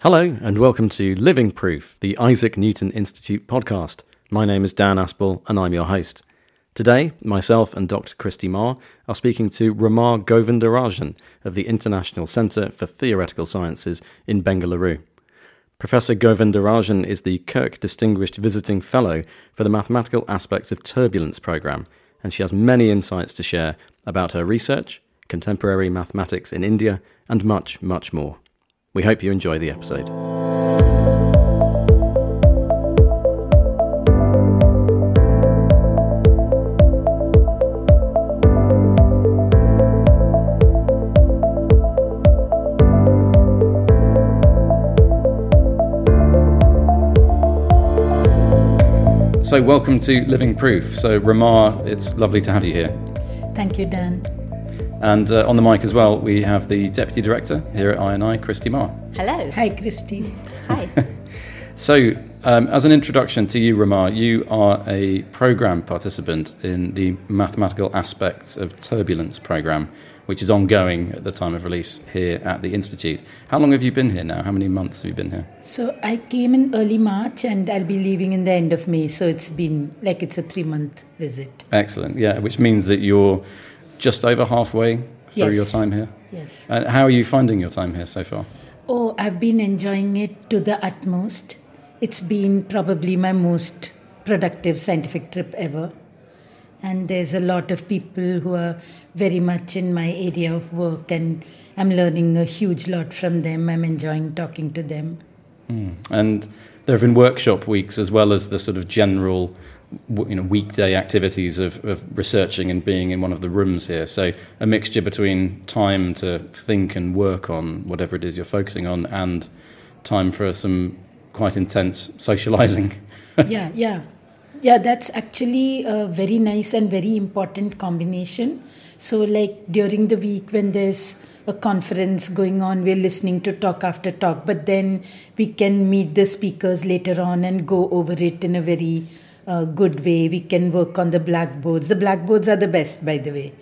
Hello, and welcome to Living Proof, the Isaac Newton Institute podcast. My name is Dan Aspel, and I'm your host. Today, myself and Dr. Christie Marr are speaking to Rama Govindarajan of the International Centre for Theoretical Sciences in Bengaluru. Professor Govindarajan is the Kirk Distinguished Visiting Fellow for the Mathematical Aspects of Turbulence programme, and she has many insights to share about her research, contemporary mathematics in India, and much, much more. We hope you enjoy the episode. So, welcome to Living Proof. So, Rama, it's lovely to have you here. Thank you, Dan. And uh, on the mic as well, we have the Deputy Director here at INI, Christie Marr. Hello. Hi, Christie. Hi. So, um, as an introduction to you, Rama, you are a program participant in the Mathematical Aspects of Turbulence program, which is ongoing at the time of release here at the Institute. How long have you been here now? How many months have you been here? So I came in early March and I'll be leaving in the end of May. So it's been like it's a three month visit. Excellent, yeah, which means that you're just over halfway through Yes. your time here. Yes. Uh, how are you finding your time here so far? Oh, I've been enjoying it to the utmost. It's been probably my most productive scientific trip ever. And there's a lot of people who are very much in my area of work, and I'm learning a huge lot from them. I'm enjoying talking to them. And there have been workshop weeks as well as the sort of general you know, weekday activities of, of researching and being in one of the rooms here. So a mixture between time to think and work on whatever it is you're focusing on and time for some quite intense socializing. yeah, yeah. Yeah, that's actually a very nice and very important combination. So, like during the week when there's a conference going on, we're listening to talk after talk, but then we can meet the speakers later on and go over it in a very uh, good way. We can work on the blackboards. The blackboards are the best, by the way.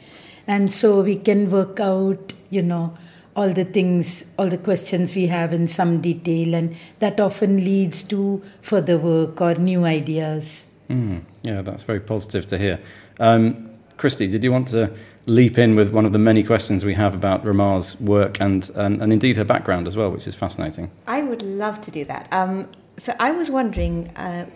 And so we can work out, you know, all the things, all the questions we have in some detail, and that often leads to further work or new ideas. Mm, yeah, that's very positive to hear. Um, Christie, did you want to leap in with one of the many questions we have about Rama's work and, and, and indeed her background as well, which is fascinating? I would love to do that. Um, so I was wondering, uh,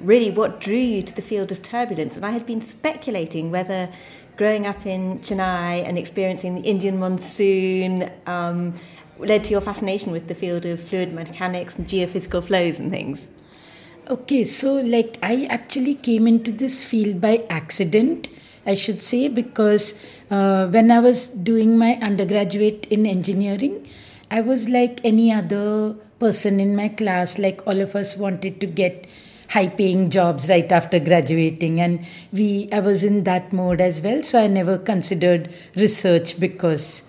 really, what drew you to the field of turbulence? And I had been speculating whether growing up in Chennai and experiencing the Indian monsoon um, led to your fascination with the field of fluid mechanics and geophysical flows and things. Okay, so like I actually came into this field by accident, I should say, because uh, when I was doing my undergraduate in engineering, I was like any other person in my class, like all of us wanted to get high paying jobs right after graduating. And we I was in that mode as well. So I never considered research because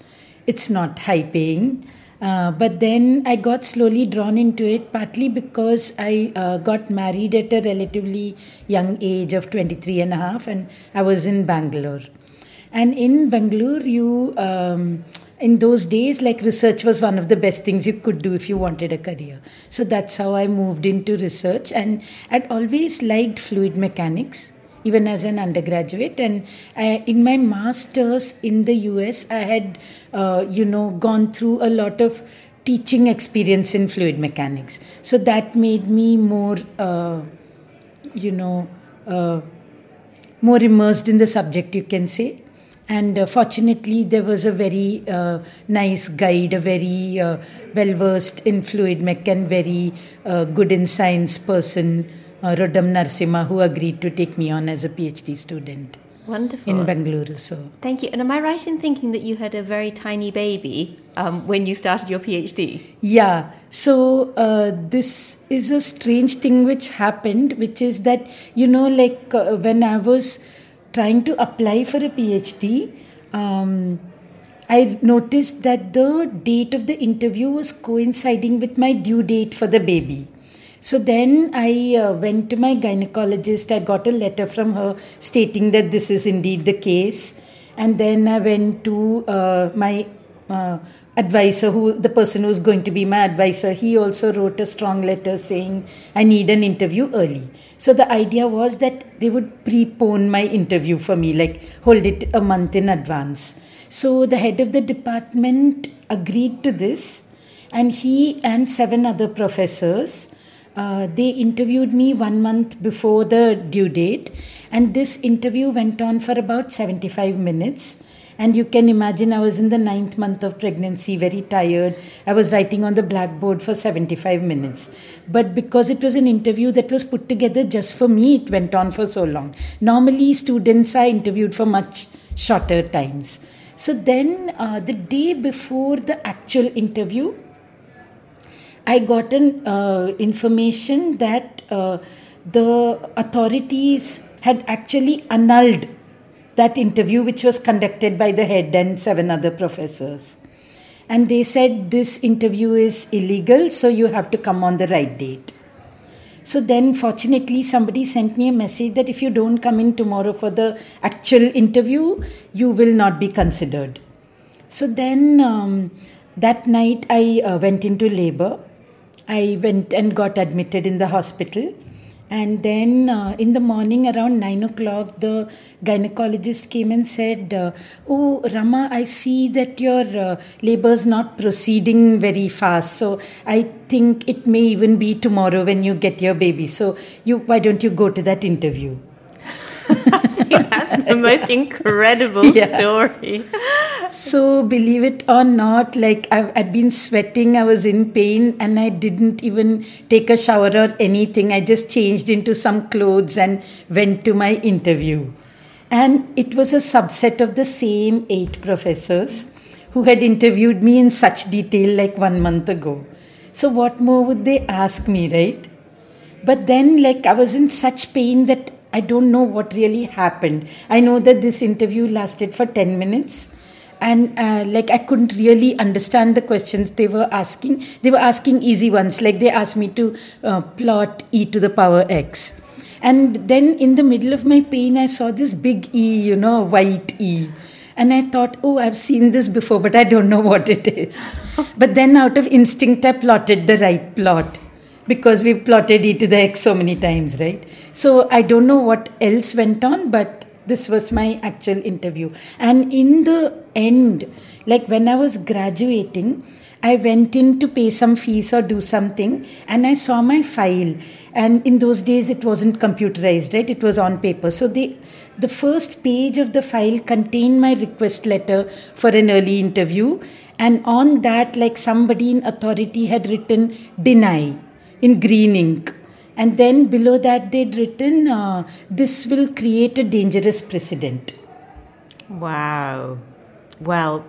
it's not high paying. Uh, but then I got slowly drawn into it, partly because I uh, got married at a relatively young age of 23 and a half, and I was in Bangalore. And in Bangalore, you, um, in those days, like research was one of the best things you could do if you wanted a career. So that's how I moved into research, and I'd always liked fluid mechanics even as an undergraduate. And I, in my masters in the us i had uh, you know gone through a lot of teaching experience in fluid mechanics. So that made me more uh, you know uh, more immersed in the subject you can say and uh, fortunately there was a very uh, nice guide a very uh, well versed in fluid mech and very uh, good in science person uh, Roddam Narasimha, who agreed to take me on as a PhD student Wonderful. in Bangalore. So, Thank you. And am I right in thinking that you had a very tiny baby um, when you started your PhD? yeah, so uh, this is a strange thing which happened, which is that, you know, like uh, when I was trying to apply for a PhD, um, I noticed that the date of the interview was coinciding with my due date for the baby. So then I uh, went to my gynecologist. I got a letter from her stating that this is indeed the case. And then I went to uh, my uh, advisor who the person who's going to be my advisor he also wrote a strong letter saying i need an interview early. So the idea was that they would prepone my interview for me like hold it a month in advance. So the head of the department agreed to this and he and seven other professors uh, they interviewed me one month before the due date and this interview went on for about 75 minutes and you can imagine I was in the ninth month of pregnancy, very tired. I was writing on the blackboard for 75 minutes. But because it was an interview that was put together just for me, it went on for so long. Normally, students are interviewed for much shorter times. So then, uh, the day before the actual interview, I got an uh, information that uh, the authorities had actually annulled that interview, which was conducted by the head and seven other professors. And they said this interview is illegal, so you have to come on the right date. So then, fortunately, somebody sent me a message that if you don't come in tomorrow for the actual interview, you will not be considered. So then, um, that night, I uh, went into labor. I went and got admitted in the hospital. And then uh, in the morning around 9 o'clock, the gynecologist came and said, uh, Oh, Rama, I see that your uh, labor is not proceeding very fast. So I think it may even be tomorrow when you get your baby. So you, why don't you go to that interview? That's the most incredible Yeah. story. So, believe it or not, like I've, I'd been sweating, I was in pain, and I didn't even take a shower or anything. I just changed into some clothes and went to my interview. And it was a subset of the same eight professors who had interviewed me in such detail like one month ago. So, what more would they ask me, right? But then, like, I was in such pain that I don't know what really happened. I know that this interview lasted for 10 minutes. And uh, like I couldn't really understand the questions they were asking. They were asking easy ones, like they asked me to uh, plot e to the power x. And then in the middle of my pain, I saw this big E, you know, white E. And I thought, oh, I've seen this before, but I don't know what it is. but then out of instinct, I plotted the right plot because we've plotted e to the x so many times, right? So I don't know what else went on, but this was my actual interview. And in the end, like when I was graduating, I went in to pay some fees or do something, and I saw my file. And in those days, it wasn't computerized, right? It was on paper. So they, the first page of the file contained my request letter for an early interview, and on that, like somebody in authority had written "deny" in green ink. And then below that, they'd written, uh, This will create a dangerous precedent. Wow. Well,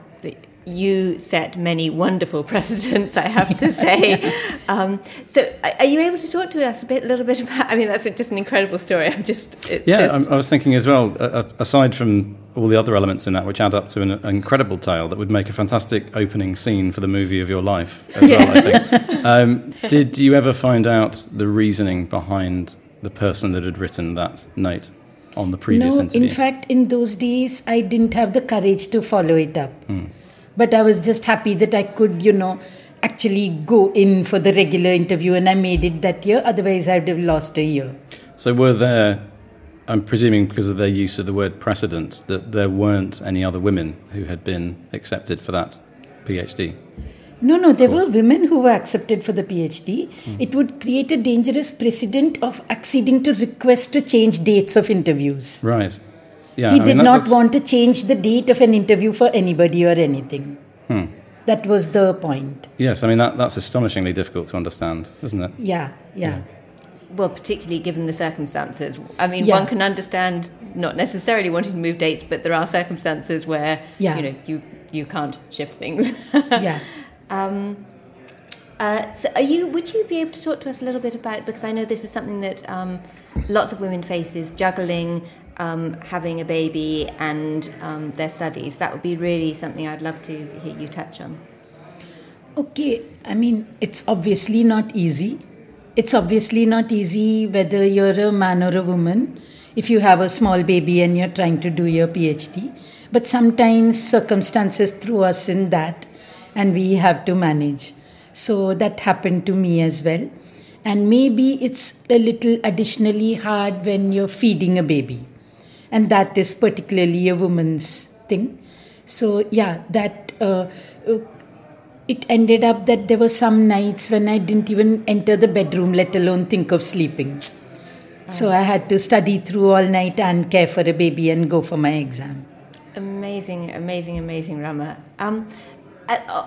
you set many wonderful precedents, I have to say. um, so, are you able to talk to us a bit, a little bit about? I mean, that's just an incredible story. I'm just, it's Yeah, just, I'm- I was thinking as well, uh, uh, aside from all the other elements in that, which add up to an, an incredible tale that would make a fantastic opening scene for the movie of your life as well, I think. Um, did you ever find out the reasoning behind the person that had written that note on the previous no, interview? in fact, in those days, I didn't have the courage to follow it up. But I was just happy that I could, you know, actually go in for the regular interview and I made it that year. Otherwise, I would have lost a year. so were there, I'm presuming because of their use of the word precedent, that there weren't any other women who had been accepted for that PhD? No, no, there were women who were accepted for the PhD. It would create a dangerous precedent of acceding to requests to change dates of interviews. Right. Yeah, he I did that- not that's- want to change the date of an interview for anybody or anything. Hmm. That was the point. Yes, I mean that, that's astonishingly difficult to understand, isn't it? Yeah, yeah. Well, particularly given the circumstances. I mean, Yeah. one can understand not necessarily wanting to move dates, but there are circumstances where Yeah. you know you you can't shift things. yeah. Um, uh, so, are you? Would you be able to talk to us a little bit about? Because I know this is something that um, lots of women face: is juggling um, having a baby and um, their studies. That would be really something I'd love to hear you touch on. Okay, I mean, it's obviously not easy. It's obviously not easy whether you're a man or a woman if you have a small baby and you're trying to do your PhD. But sometimes circumstances throw us in that and we have to manage. So that happened to me as well. And maybe it's a little additionally hard when you're feeding a baby. And that is particularly a woman's thing. So, yeah, that uh, it ended up that there were some nights when I didn't even enter the bedroom, let alone think of sleeping. So I had to study through all night and care for a baby and go for my exam. Amazing, amazing, amazing, Rama. Um,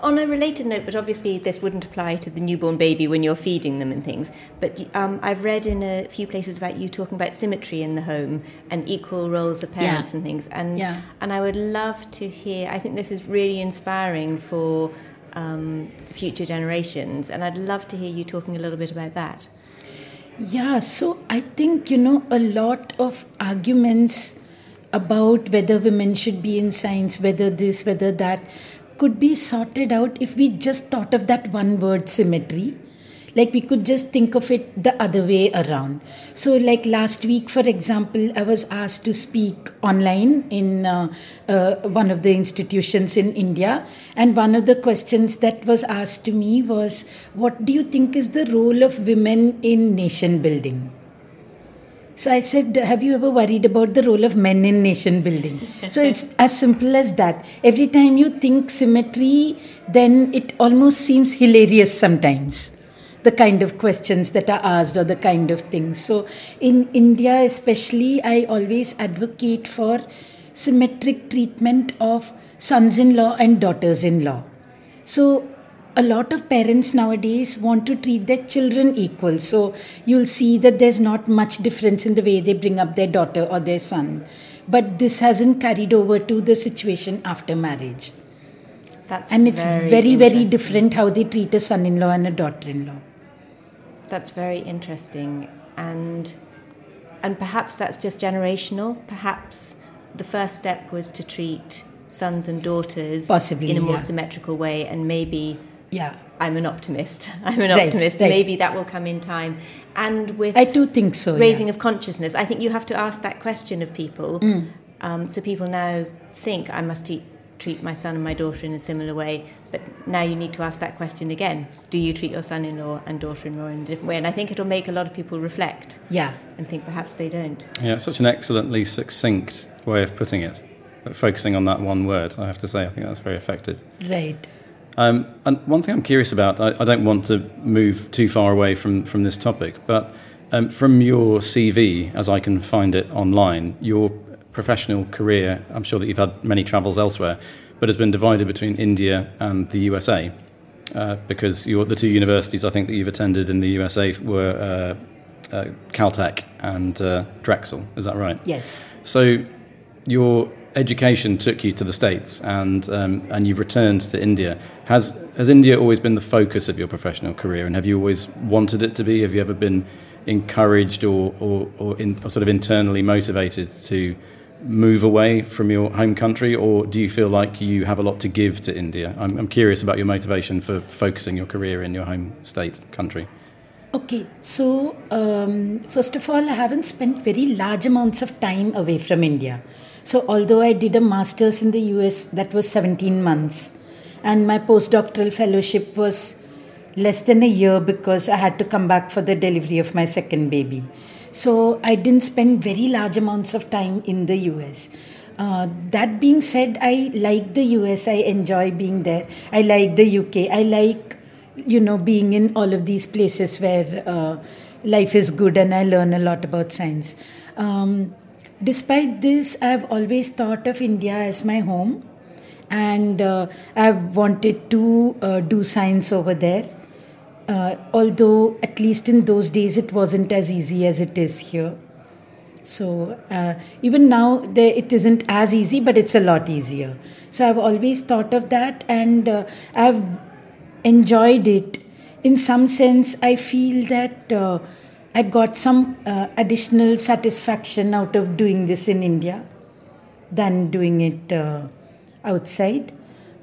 on a related note, but obviously this wouldn't apply to the newborn baby when you're feeding them and things. But um, I've read in a few places about you talking about symmetry in the home and equal roles of parents Yeah. and things. And Yeah. and I would love to hear. I think this is really inspiring for um, future generations, and I'd love to hear you talking a little bit about that. Yeah, so I think, you know, a lot of arguments about whether women should be in science, whether this, whether that, could be sorted out if we just thought of that one word symmetry. Like we could just think of it the other way around. So, like last week, for example, I was asked to speak online in uh, uh, one of the institutions in India, and one of the questions that was asked to me was, What do you think is the role of women in nation building? So I said, Have you ever worried about the role of men in nation building? so it's as simple as that. Every time you think symmetry, then it almost seems hilarious sometimes. The kind of questions that are asked or the kind of things. So in India, especially, I always advocate for symmetric treatment of sons in law and daughters in law. So a lot of parents nowadays want to treat their children equal. So you'll see that there's not much difference in the way they bring up their daughter or their son. But this hasn't carried over to the situation after marriage. That's And it's very, very, interesting. different how they treat a son in law and a daughter in law. That's very interesting, and and perhaps that's just generational. Perhaps the first step was to treat sons and daughters Possibly, in a more yeah. symmetrical way, and maybe Yeah. I'm an optimist. I'm an Right, optimist. right. Maybe that will come in time, and with I do think so. raising yeah. of consciousness. I think you have to ask that question of people, Mm. um, so people now think I must te- treat my son and my daughter in a similar way. But now you need to ask that question again: Do you treat your son-in-law and daughter-in-law in a different way? And I think it'll make a lot of people reflect Yeah. and think perhaps they don't. Yeah, such an excellently succinct way of putting it. Focusing on that one word, I have to say, I think that's very effective. Right. Um, and one thing I'm curious about, I, I don't want to move too far away from, from this topic, but um, from your CV, as I can find it online, your professional career, I'm sure that you've had many travels elsewhere, but has been divided between India and the USA. Uh, because your, the two universities I think that you've attended in the USA were uh, uh, Caltech and uh, Drexel, is that right? Yes. So, your education took you to the States, and um, and you've returned to India. Has has India always been the focus of your professional career, and have you always wanted it to be? Have you ever been encouraged or or, or, in, or sort of internally motivated to move away from your home country, or do you feel like you have a lot to give to India? I'm, I'm curious about your motivation for focusing your career in your home state country. Okay, so um, first of all, I haven't spent very large amounts of time away from India. So, although I did a master's in the US, that was 17 months, and my postdoctoral fellowship was less than a year because I had to come back for the delivery of my second baby. So, I didn't spend very large amounts of time in the US. Uh, that being said, I like the US, I enjoy being there, I like the UK, I like you know being in all of these places where uh, life is good and i learn a lot about science. Um, despite this i've always thought of india as my home and uh, i've wanted to uh, do science over there uh, although at least in those days it wasn't as easy as it is here. So uh, even now there, it isn't as easy but it's a lot easier. So i've always thought of that and uh, i've enjoyed it. In some sense i feel that uh, i got some uh, additional satisfaction out of doing this in india than doing it uh, outside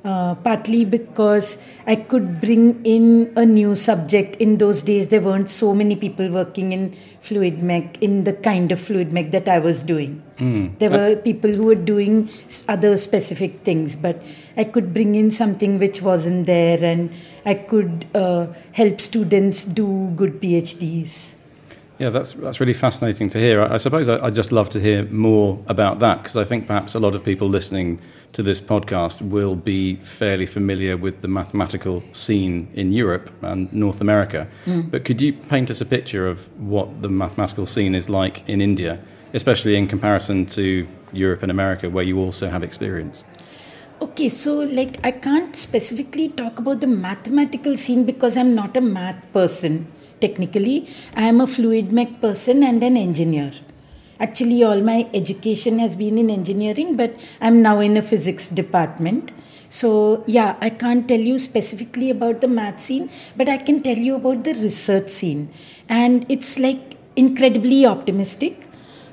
uh, partly because I could bring in a new subject. In those days, there weren't so many people working in fluid mech, in the kind of fluid mech that I was doing. Mm. There were people who were doing other specific things, but I could bring in something which wasn't there and I could uh, help students do good PhDs. Yeah, that's that's really fascinating to hear. I, I suppose I, would just love to hear more about that because I think perhaps a lot of people listening to this podcast will be fairly familiar with the mathematical scene in Europe and North America. Mm. But could you paint us a picture of what the mathematical scene is like in India, especially in comparison to Europe and America, where you also have experience? Okay, so like I can't specifically talk about the mathematical scene because I'm not a math person technically. I am a fluid mech person and an engineer. Actually, all my education has been in engineering, but I'm now in a physics department. So, yeah, I can't tell you specifically about the math scene, but I can tell you about the research scene. And it's like incredibly optimistic.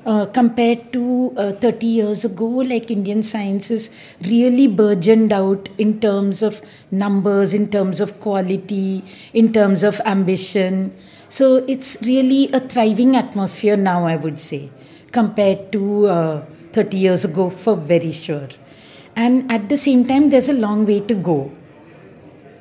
Uh, compared to uh, 30 years ago, like Indian sciences really burgeoned out in terms of numbers, in terms of quality, in terms of ambition. So it's really a thriving atmosphere now, I would say, compared to uh, 30 years ago, for very sure. And at the same time, there's a long way to go.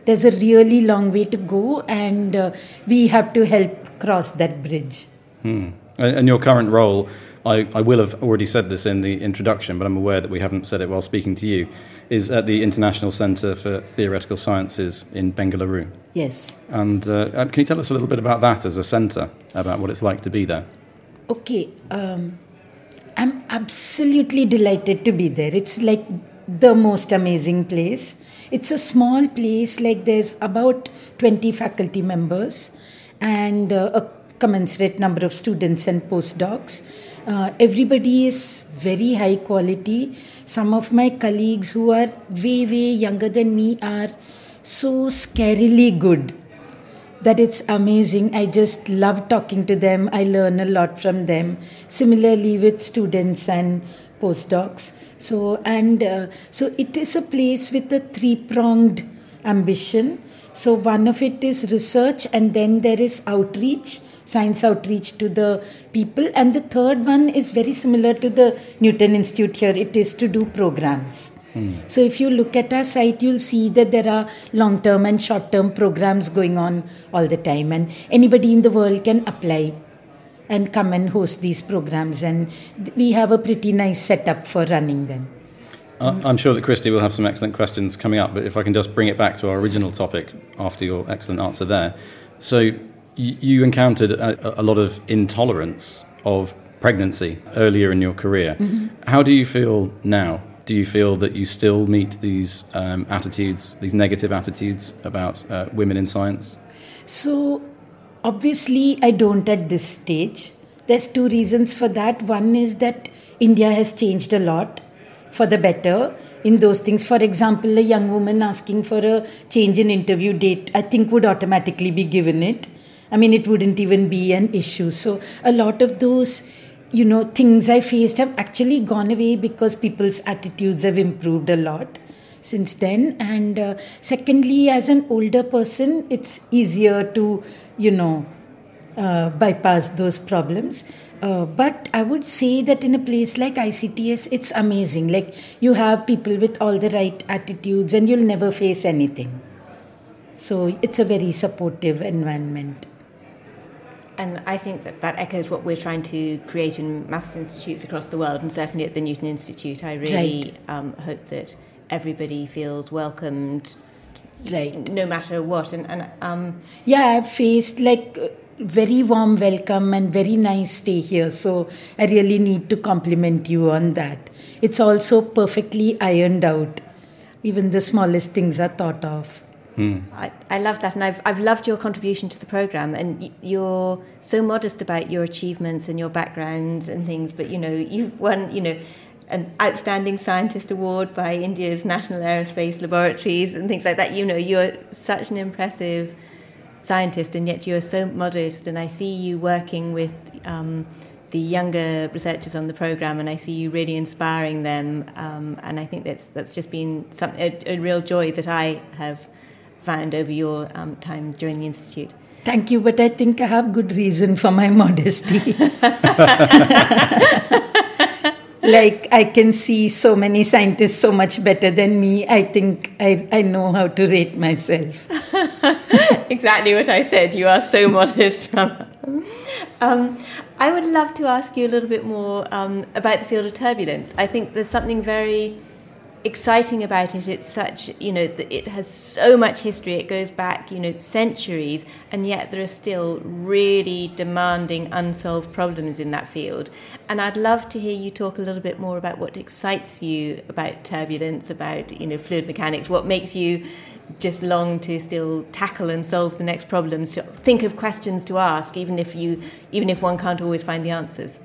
There's a really long way to go, and uh, we have to help cross that bridge. Hmm. And your current role I, I will have already said this in the introduction, but I'm aware that we haven't said it while speaking to you, is at the International Centre for Theoretical Sciences in Bengaluru. Yes. And uh, uh, can you tell us a little bit about that as a centre, about what it's like to be there? Okay. Um, I'm absolutely delighted to be there. It's like the most amazing place. It's a small place, like there's about 20 faculty members and uh, a commensurate number of students and postdocs uh, everybody is very high quality. Some of my colleagues who are way, way younger than me are so scarily good that it's amazing. I just love talking to them. I learn a lot from them. Similarly, with students and postdocs. So, and uh, so it is a place with a three pronged ambition. So, one of it is research, and then there is outreach science outreach to the people. And the third one is very similar to the Newton Institute here it is to do programs. Hmm. So, if you look at our site, you'll see that there are long term and short term programs going on all the time, and anybody in the world can apply and come and host these programs. And we have a pretty nice setup for running them. Uh, I'm sure that Christie will have some excellent questions coming up, but if I can just bring it back to our original topic after your excellent answer there. So, you encountered a, a, lot of intolerance of pregnancy earlier in your career. Mm-hmm. How do you feel now? Do you feel that you still meet these um, attitudes, these negative attitudes about uh, women in science? So, obviously, I don't at this stage. There's two reasons for that. One is that India has changed a lot for the better in those things. For example, a young woman asking for a change in interview date, I think would automatically be given it. I mean, it wouldn't even be an issue. So a lot of those, you know, things I faced have actually gone away because people's attitudes have improved a lot since then. And uh, secondly, as an older person, it's easier to, you know, uh, bypass those problems. Uh, but I would say that in a place like ICTS, it's amazing. Like you have people with all the right attitudes, and you'll never face anything. So it's a very supportive environment. And I think that that echoes what we're trying to create in maths institutes across the world, and certainly at the Newton Institute. I really right. um, hope that everybody feels welcomed, right, no matter what. And, and um, yeah, I've faced like very warm welcome and very nice stay here. So I really need to compliment you on that. It's also perfectly ironed out. Even the smallest things are thought of. Mm. I, I love that, and I've, I've loved your contribution to the program. And you're so modest about your achievements and your backgrounds and things, but you know, you've won, you know, an outstanding scientist award by India's national aerospace laboratories and things like that. You know, you're such an impressive scientist, and yet you're so modest. And I see you working with um, the younger researchers on the program, and I see you really inspiring them. Um, and I think that's that's just been some, a, a, real joy that I have found over your um, time during the institute. Thank you, but I think I have good reason for my modesty. like I can see so many scientists so much better than me. I think I, I know how to rate myself. exactly what I said. You are so modest. um, I would love to ask you a little bit more um, about the field of turbulence. I think there's something very exciting about it. It's such, you know, it has so much history. It goes back, you know, centuries, and yet there are still really demanding unsolved problems in that field. And I'd love to hear you talk a little bit more about what excites you about turbulence, about, you know, fluid mechanics, what makes you just long to still tackle and solve the next problems, to think of questions to ask, even if you, even if one can't always find the answers.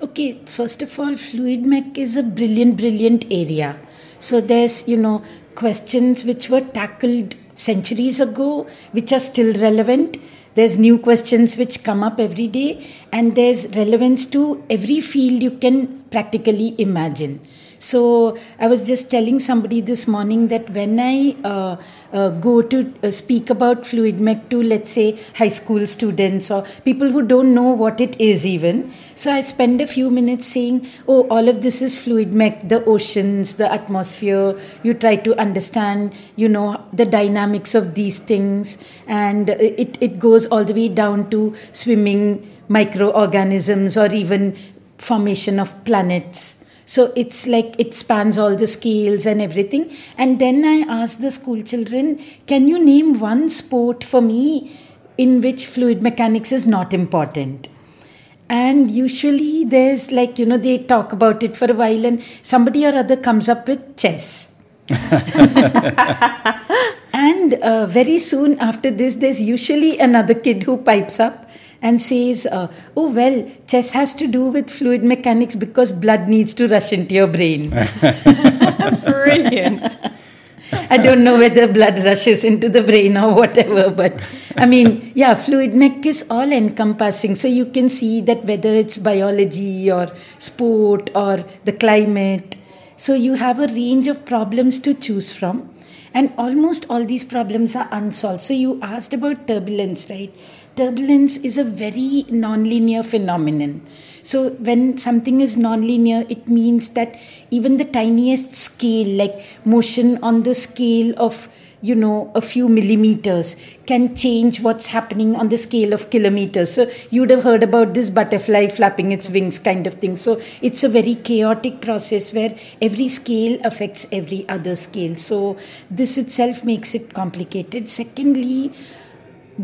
Okay, first of all, fluid mech is a brilliant, brilliant area so there's, you know, questions which were tackled centuries ago, which are still relevant. There's new questions which come up every day, and there's relevance to every field you can practically imagine. So I was just telling somebody this morning that when I uh, uh, go to uh, speak about fluid mech to, let's say, high school students or people who don't know what it is even, so I spend a few minutes saying, oh, all of this is fluid mech, the oceans, the atmosphere. You try to understand, you know, the dynamics of these things, and it, it goes all the way down to swimming microorganisms or even formation of planets so it's like it spans all the scales and everything. And then I asked the school children, can you name one sport for me in which fluid mechanics is not important? And usually there's like, you know, they talk about it for a while and somebody or other comes up with chess. and uh, very soon after this, there's usually another kid who pipes up and says, uh, Oh, well, chess has to do with fluid mechanics because blood needs to rush into your brain. Brilliant. I don't know whether blood rushes into the brain or whatever, but I mean, yeah, fluid mech is all encompassing. So you can see that whether it's biology or sport or the climate. So you have a range of problems to choose from. And almost all these problems are unsolved. So you asked about turbulence, right? Turbulence is a very nonlinear phenomenon. So, when something is nonlinear, it means that even the tiniest scale, like motion on the scale of you know a few millimeters can change what's happening on the scale of kilometers. So you'd have heard about this butterfly flapping its wings kind of thing. So it's a very chaotic process where every scale affects every other scale. So this itself makes it complicated. Secondly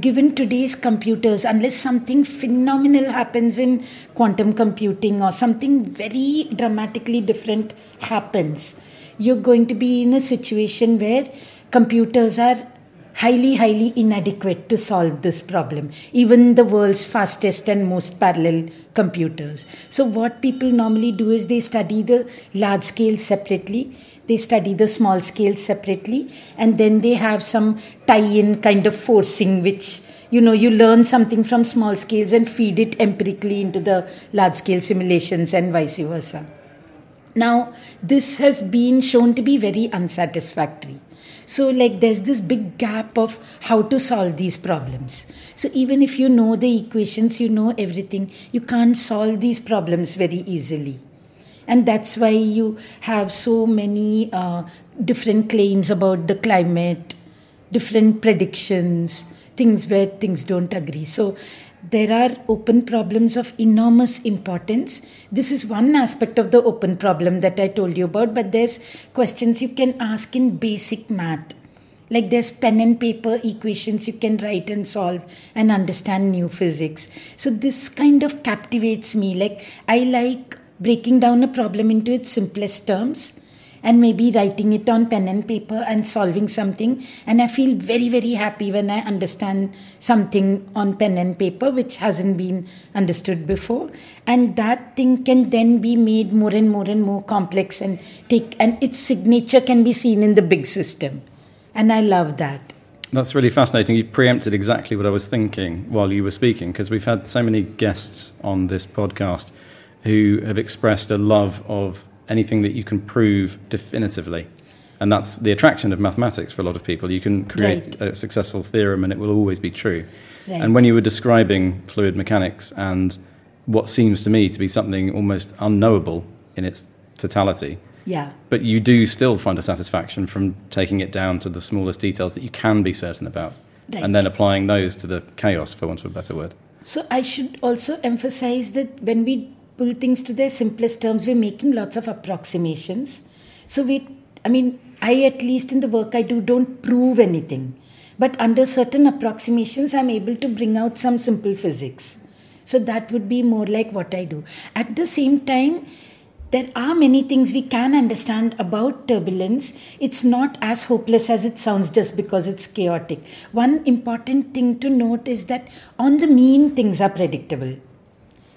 given today's computers, unless something phenomenal happens in quantum computing or something very dramatically different happens, you're going to be in a situation where computers are highly, highly inadequate to solve this problem, even the world's fastest and most parallel computers. So, what people normally do is they study the large scale separately they study the small scale separately and then they have some tie in kind of forcing which you know you learn something from small scales and feed it empirically into the large scale simulations and vice versa. Now this has been shown to be very unsatisfactory. So like there's this big gap of how to solve these problems. So even if you know the equations you know everything you can't solve these problems very easily and that's why you have so many uh, different claims about the climate different predictions things where things don't agree so there are open problems of enormous importance. This is one aspect of the open problem that I told you about, but there's questions you can ask in basic math. Like there's pen and paper equations you can write and solve and understand new physics. So this kind of captivates me. Like I like breaking down a problem into its simplest terms and maybe writing it on pen and paper and solving something. And i feel very very happy when i understand something on pen and paper which hasn't been understood before. And that thing can then be made more and more and more complex and take and its signature can be seen in the big system. And i love that. That's really fascinating. You've preempted exactly what I was thinking while you were speaking, because we've had so many guests on this podcast who have expressed a love of anything that you can prove definitively. And that's the attraction of mathematics for a lot of people. You can create right. a successful theorem and it will always be true. Right. And when you were describing fluid mechanics and what seems to me to be something almost unknowable in its totality, yeah. But you do still find a satisfaction from taking it down to the smallest details that you can be certain about. Right. And then applying those to the chaos, for want of a better word. So I should also emphasize that when we pull things to their simplest terms, we're making lots of approximations. So we, I mean, I at least in the work I do don't prove anything. But under certain approximations, I'm able to bring out some simple physics. So that would be more like what I do. At the same time, there are many things we can understand about turbulence. It's not as hopeless as it sounds just because it's chaotic. One important thing to note is that on the mean, things are predictable.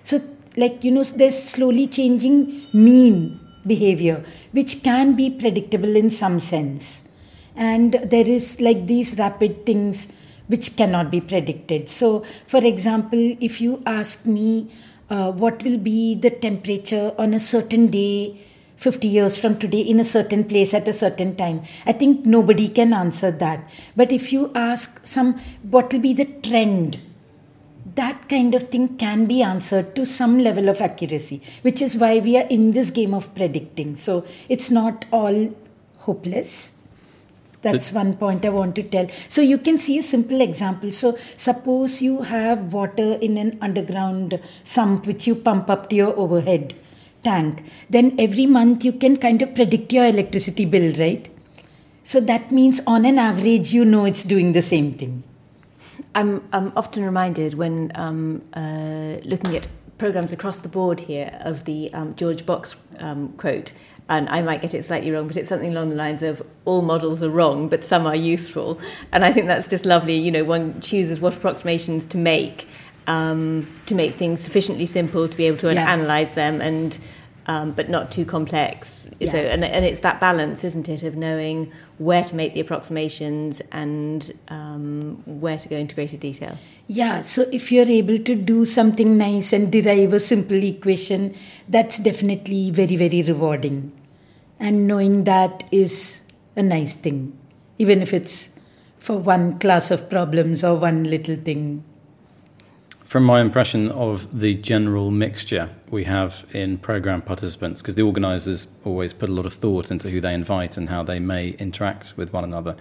So, like, you know, there's slowly changing mean behavior, which can be predictable in some sense. And there is like these rapid things which cannot be predicted. So, for example, if you ask me, uh, what will be the temperature on a certain day 50 years from today in a certain place at a certain time i think nobody can answer that but if you ask some what will be the trend that kind of thing can be answered to some level of accuracy which is why we are in this game of predicting so it's not all hopeless that's one point I want to tell. So you can see a simple example. So suppose you have water in an underground sump which you pump up to your overhead tank. Then every month you can kind of predict your electricity bill, right? So that means on an average you know it's doing the same thing. I'm, I'm often reminded when um, uh, looking at programs across the board here of the um, George Box um, quote and I might get it slightly wrong, but it's something along the lines of all models are wrong, but some are useful. And I think that's just lovely. You know, one chooses what approximations to make um, to make things sufficiently simple to be able to yeah. analyze them and. Um, but not too complex. Yeah. So, and, and it's that balance, isn't it, of knowing where to make the approximations and um, where to go into greater detail. Yeah, so if you're able to do something nice and derive a simple equation, that's definitely very, very rewarding. And knowing that is a nice thing, even if it's for one class of problems or one little thing. From my impression of the general mixture we have in program participants, because the organisers always put a lot of thought into who they invite and how they may interact with one another.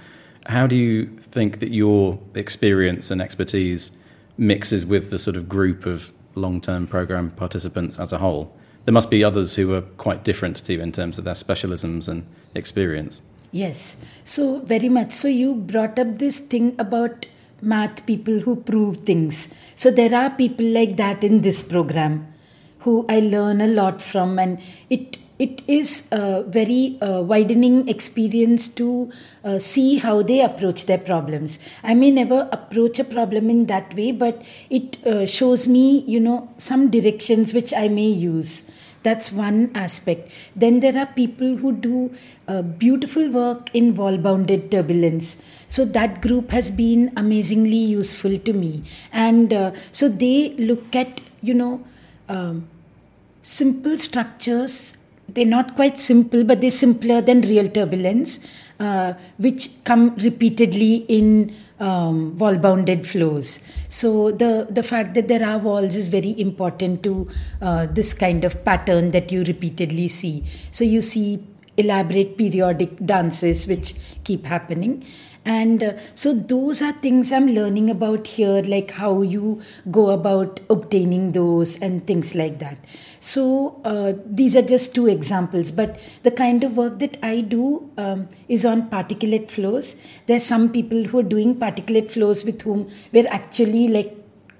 How do you think that your experience and expertise mixes with the sort of group of long term program participants as a whole? There must be others who are quite different to you in terms of their specialisms and experience. Yes, so very much. So you brought up this thing about math people who prove things. So there are people like that in this program who I learn a lot from, and it it is a very uh, widening experience to uh, see how they approach their problems. I may never approach a problem in that way, but it uh, shows me, you know, some directions which I may use. That's one aspect. Then there are people who do uh, beautiful work in wall bounded turbulence. So that group has been amazingly useful to me. And uh, so they look at, you know, um, simple structures they're not quite simple, but they're simpler than real turbulence, uh, which come repeatedly in um, wall bounded flows. So, the, the fact that there are walls is very important to uh, this kind of pattern that you repeatedly see. So, you see elaborate periodic dances which keep happening and uh, so those are things i'm learning about here like how you go about obtaining those and things like that. So uh, these are just two examples but the kind of work that i do um, is on particulate flows. There's some people who are doing particulate flows with whom we're actually like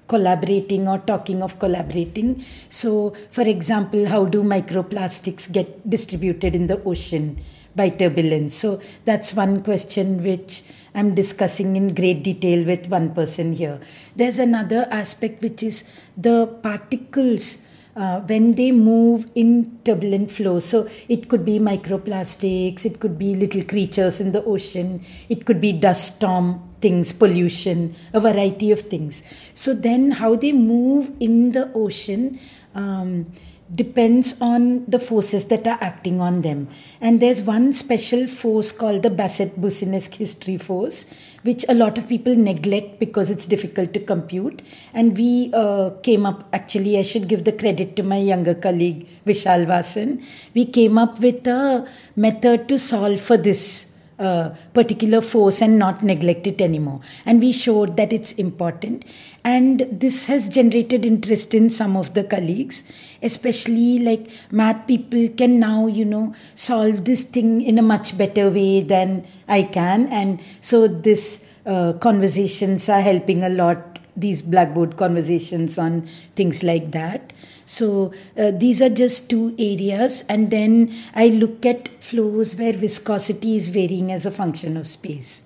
collaborating or talking of collaborating. So for example how do microplastics get distributed in the ocean by turbulence. So that's one question which I'm discussing in great detail with one person here. There's another aspect which is the particles. Uh, when they move in turbulent flow. So it could be microplastics, it could be little creatures in the ocean, it could be dust storm things, pollution, a variety of things. So then, how they move in the ocean. Um, depends on the forces that are acting on them. And there's one special force called the Basset-Boussinesq history force, which a lot of people neglect because it's difficult to compute. And we uh, came up, actually, I should give the credit to my younger colleague, Vishal Vasan. We came up with a method to solve for this uh, particular force and not neglect it anymore. And we showed that it's important. And this has generated interest in some of the colleagues, especially like math people can now, you know, solve this thing in a much better way than I can. And so this uh, conversations are helping a lot, these Blackboard conversations on things like that. So uh, these are just two areas, and then I look at flows where viscosity is varying as a function of space,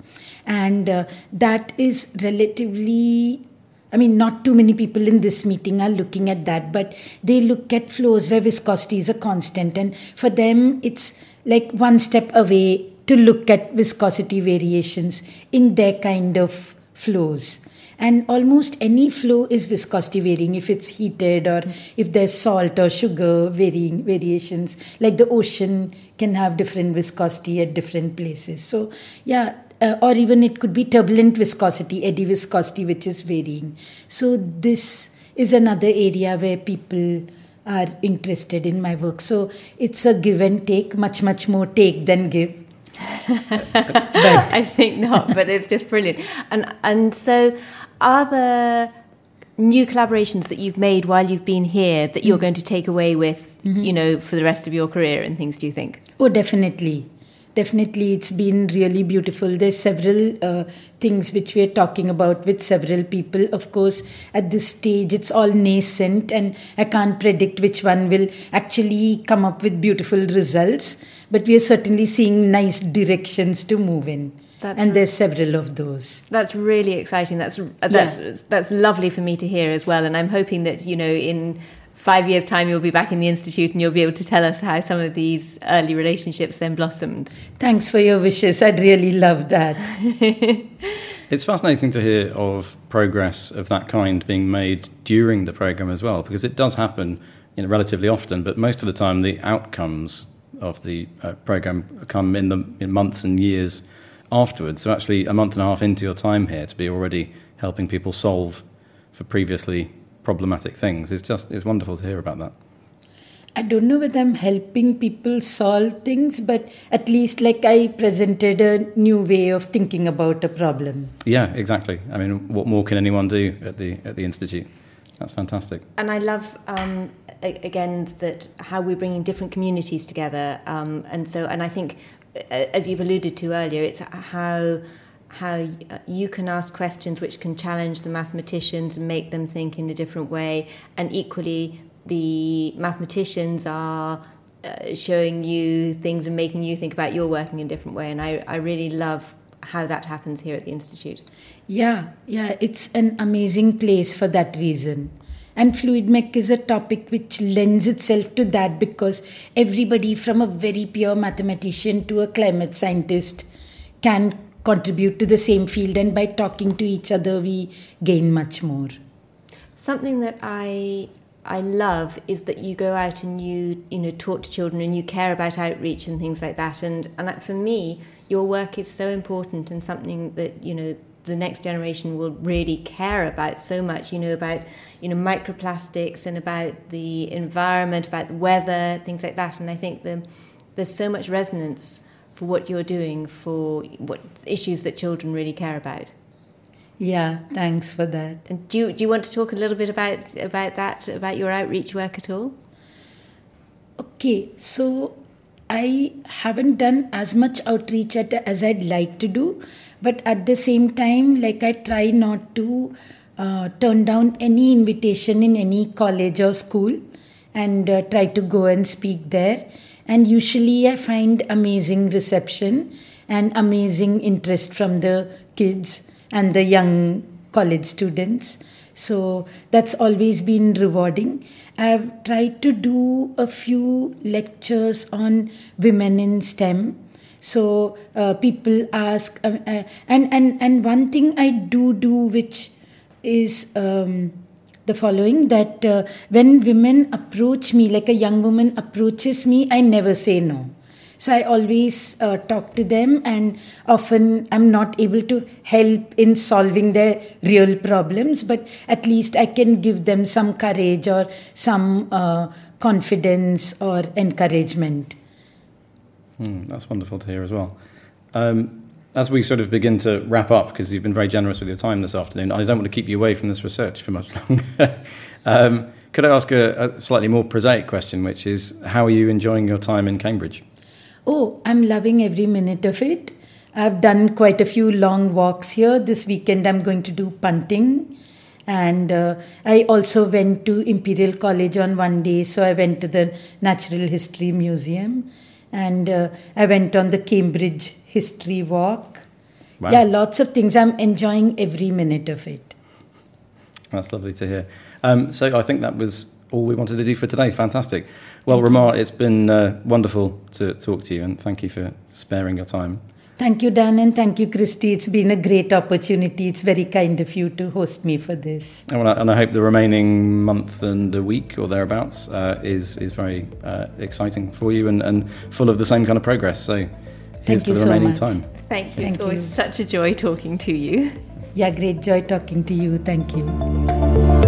and uh, that is relatively. I mean, not too many people in this meeting are looking at that, but they look at flows where viscosity is a constant, and for them, it's like one step away to look at viscosity variations in their kind of flows and almost any flow is viscosity varying. If it's heated or if there's salt or sugar varying variations like the ocean can have different viscosity at different places. So yeah uh, or even it could be turbulent viscosity eddy viscosity which is varying. So this is another area where people are interested in my work. So it's a give and take much much more take than give I think not, but it's just brilliant. And and so are there new collaborations that you've made while you've been here that you're mm. going to take away with, mm-hmm. you know, for the rest of your career and things, do you think? Oh, definitely. Definitely, it's been really beautiful. There's several uh, things which we're talking about with several people. Of course, at this stage, it's all nascent, and I can't predict which one will actually come up with beautiful results. But we are certainly seeing nice directions to move in. That's and there's several of those. That's really exciting. That's that's yeah. that's lovely for me to hear as well. And I'm hoping that you know in five years' time you'll be back in the institute and you'll be able to tell us how some of these early relationships then blossomed. Thanks for your wishes. I'd really love that. it's fascinating to hear of progress of that kind being made during the program as well, because it does happen you know, relatively often, but most of the time the outcomes of the uh, program come in the in months and years afterwards. So actually, a month and a half into your time here, to be already helping people solve for previously problematic things is just is wonderful to hear about that. I don't know whether I'm helping people solve things, but at least like I presented a new way of thinking about a problem. Yeah, exactly. I mean, what more can anyone do at the at the institute? That's fantastic. And I love um, again that how we're bringing different communities together, um, and so and I think as you've alluded to earlier, it's how how you can ask questions which can challenge the mathematicians and make them think in a different way, and equally the mathematicians are uh, showing you things and making you think about your working in a different way. And I, I really love how that happens here at the institute. Yeah, yeah, it's an amazing place for that reason. And fluid mech is a topic which lends itself to that because everybody from a very pure mathematician to a climate scientist can contribute to the same field and by talking to each other we gain much more. Something that I I love is that you go out and you you know talk to children and you care about outreach and things like that and and for me your work is so important and something that you know the next generation will really care about so much you know about you know microplastics and about the environment, about the weather, things like that. And I think the, there's so much resonance for what you're doing for what issues that children really care about. Yeah, thanks for that. And do you, do you want to talk a little bit about about that about your outreach work at all? Okay, so I haven't done as much outreach at, as I'd like to do, but at the same time, like I try not to uh, turn down any invitation in any college or school and uh, try to go and speak there. And usually I find amazing reception and amazing interest from the kids and the young college students. So that's always been rewarding. I've tried to do a few lectures on women in STEM So uh, people ask, uh, uh, and and and one thing I do do, which is um, the following: that uh, when women approach me, like a young woman approaches me, I never say no. So I always uh, talk to them, and often I'm not able to help in solving their real problems, but at least I can give them some courage or some uh, confidence or encouragement. Mm, that's wonderful to hear as well. Um, as we sort of begin to wrap up, because you've been very generous with your time this afternoon, I don't want to keep you away from this research for much longer. um, could I ask a, a, slightly more prosaic question, which is how are you enjoying your time in Cambridge? Oh, I'm loving every minute of it. I've done quite a few long walks here. This weekend, I'm going to do punting. And uh, I also went to Imperial College on one day, so I went to the Natural History Museum and uh, I went on the Cambridge History Walk. Wow. Yeah, lots of things. I'm enjoying every minute of it. That's lovely to hear. Um, so I think that was all we wanted to do for today. Fantastic. Well, Rama, it's been uh, wonderful to talk to you, and thank you for sparing your time. Thank you, Dan, and thank you, Christie. It's been a great opportunity. It's very kind of you to host me for this. And I, and I hope the remaining month and a week or thereabouts uh, is is very uh, exciting for you and, and full of the same kind of progress. So thank to the so much. time. Thank you. Thank it's always you. such a joy talking to you. Yeah, great joy talking to you. Thank you.